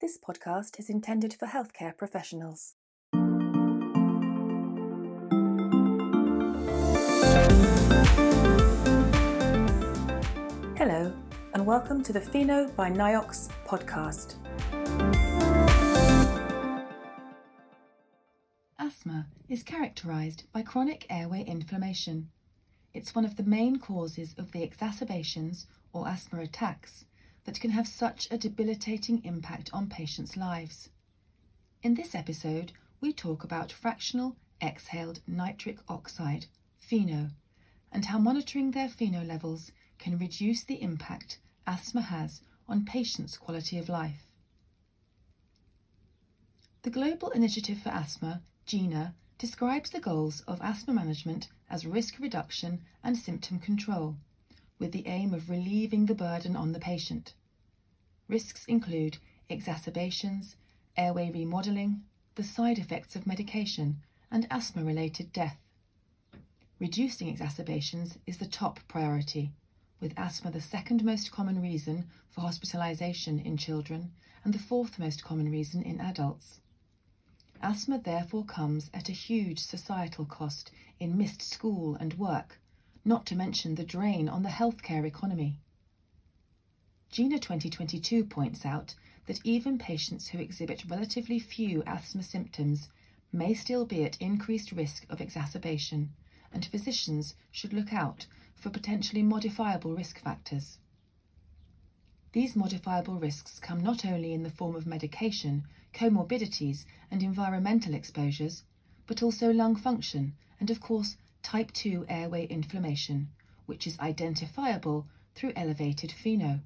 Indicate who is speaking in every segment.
Speaker 1: This podcast is intended for healthcare professionals. Hello, and welcome to the FeNO by Niox podcast.
Speaker 2: Asthma is characterized by chronic airway inflammation. It's one of the main causes of the exacerbations or asthma attacks that can have such a debilitating impact on patients' lives. In this episode, we talk about fractional exhaled nitric oxide, FeNO, and how monitoring their FeNO levels can reduce the impact asthma has on patients' quality of life. The Global Initiative for Asthma, GINA, describes the goals of asthma management as risk reduction and symptom control, with the aim of relieving the burden on the patient. Risks include exacerbations, airway remodeling, the side effects of medication, and asthma related death. Reducing exacerbations is the top priority, with asthma the second most common reason for hospitalization in children and the fourth most common reason in adults. Asthma therefore comes at a huge societal cost in missed school and work, not to mention the drain on the healthcare economy. GINA 2022 points out that even patients who exhibit relatively few asthma symptoms may still be at increased risk of exacerbation, and physicians should look out for potentially modifiable risk factors. These modifiable risks come not only in the form of medication, comorbidities, and environmental exposures, but also lung function and, of course, type 2 airway inflammation, which is identifiable through elevated FeNO.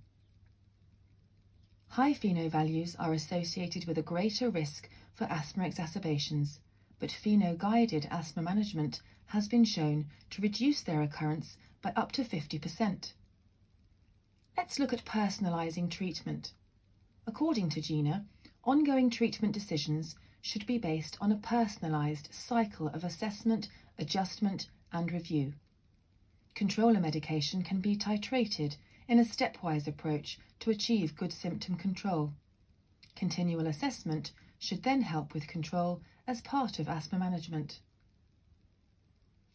Speaker 2: High FeNO values are associated with a greater risk for asthma exacerbations, but FeNO guided asthma management has been shown to reduce their occurrence by up to 50%. Let's look at personalising treatment. According to GINA, ongoing treatment decisions should be based on a personalised cycle of assessment, adjustment, and review. Controller medication can be titrated in a stepwise approach to achieve good symptom control. Continual assessment should then help with control as part of asthma management.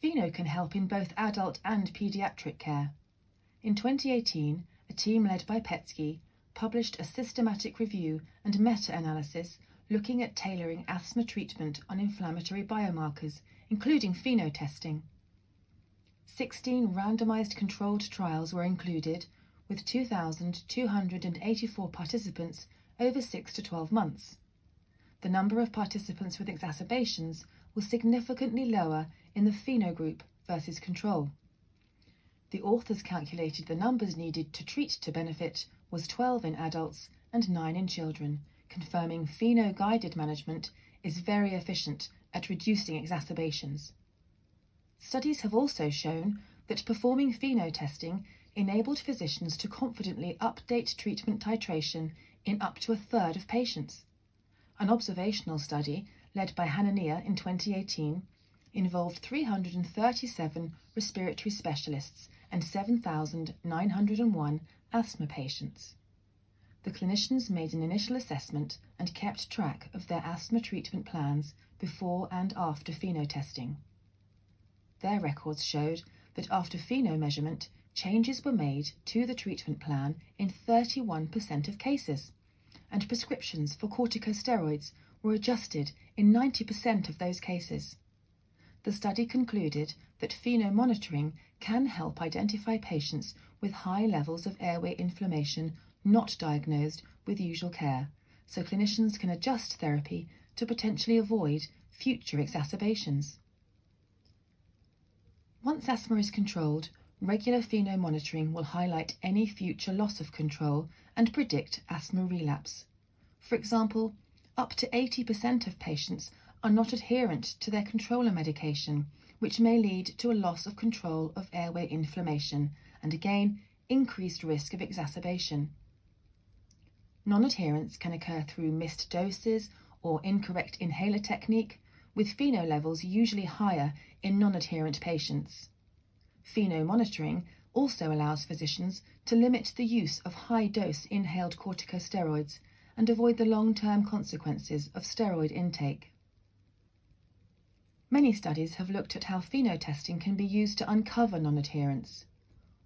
Speaker 2: FeNO can help in both adult and paediatric care. In 2018, a team led by Petsky published a systematic review and meta analysis looking at tailoring asthma treatment on inflammatory biomarkers, including FeNO testing. 16 randomized controlled trials were included with 2,284 participants over 6 to 12 months. The number of participants with exacerbations was significantly lower in the FeNO group versus control. The authors calculated the numbers needed to treat to benefit was 12 in adults and 9 in children, confirming FeNO-guided management is very efficient at reducing exacerbations. Studies have also shown that performing FeNO testing enabled physicians to confidently update treatment titration in up to a third of patients. An observational study, led by Hanania in 2018, involved 337 respiratory specialists and 7,901 asthma patients. The clinicians made an initial assessment and kept track of their asthma treatment plans before and after FeNO testing. Their records showed that after FeNO measurement, changes were made to the treatment plan in 31% of cases, and prescriptions for corticosteroids were adjusted in 90% of those cases. The study concluded that FeNO monitoring can help identify patients with high levels of airway inflammation not diagnosed with usual care, so clinicians can adjust therapy to potentially avoid future exacerbations. Once asthma is controlled, regular FeNO monitoring will highlight any future loss of control and predict asthma relapse. For example, up to 80% of patients are not adherent to their controller medication, which may lead to a loss of control of airway inflammation and again increased risk of exacerbation. Non adherence can occur through missed doses or incorrect inhaler technique, with FeNO levels usually higher in non adherent patients. FeNO monitoring also allows physicians to limit the use of high dose inhaled corticosteroids and avoid the long term consequences of steroid intake. Many studies have looked at how FeNO testing can be used to uncover non adherence.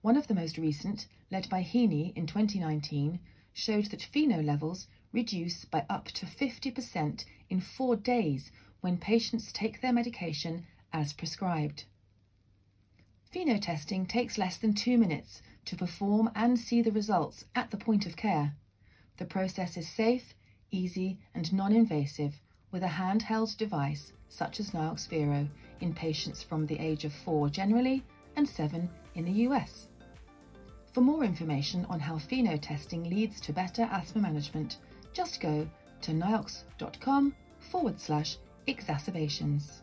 Speaker 2: One of the most recent, led by Heaney in 2019, showed that FeNO levels reduce by up to 50% in four days when patients take their medication as prescribed. FeNO testing takes less than two minutes to perform and see the results at the point of care. The process is safe, easy, and non invasive with a handheld device such as Niox Vero in patients from the age of 4 generally and 7 in the US. For more information on how FeNO testing leads to better asthma management, just go to niox.com forward slash exacerbations.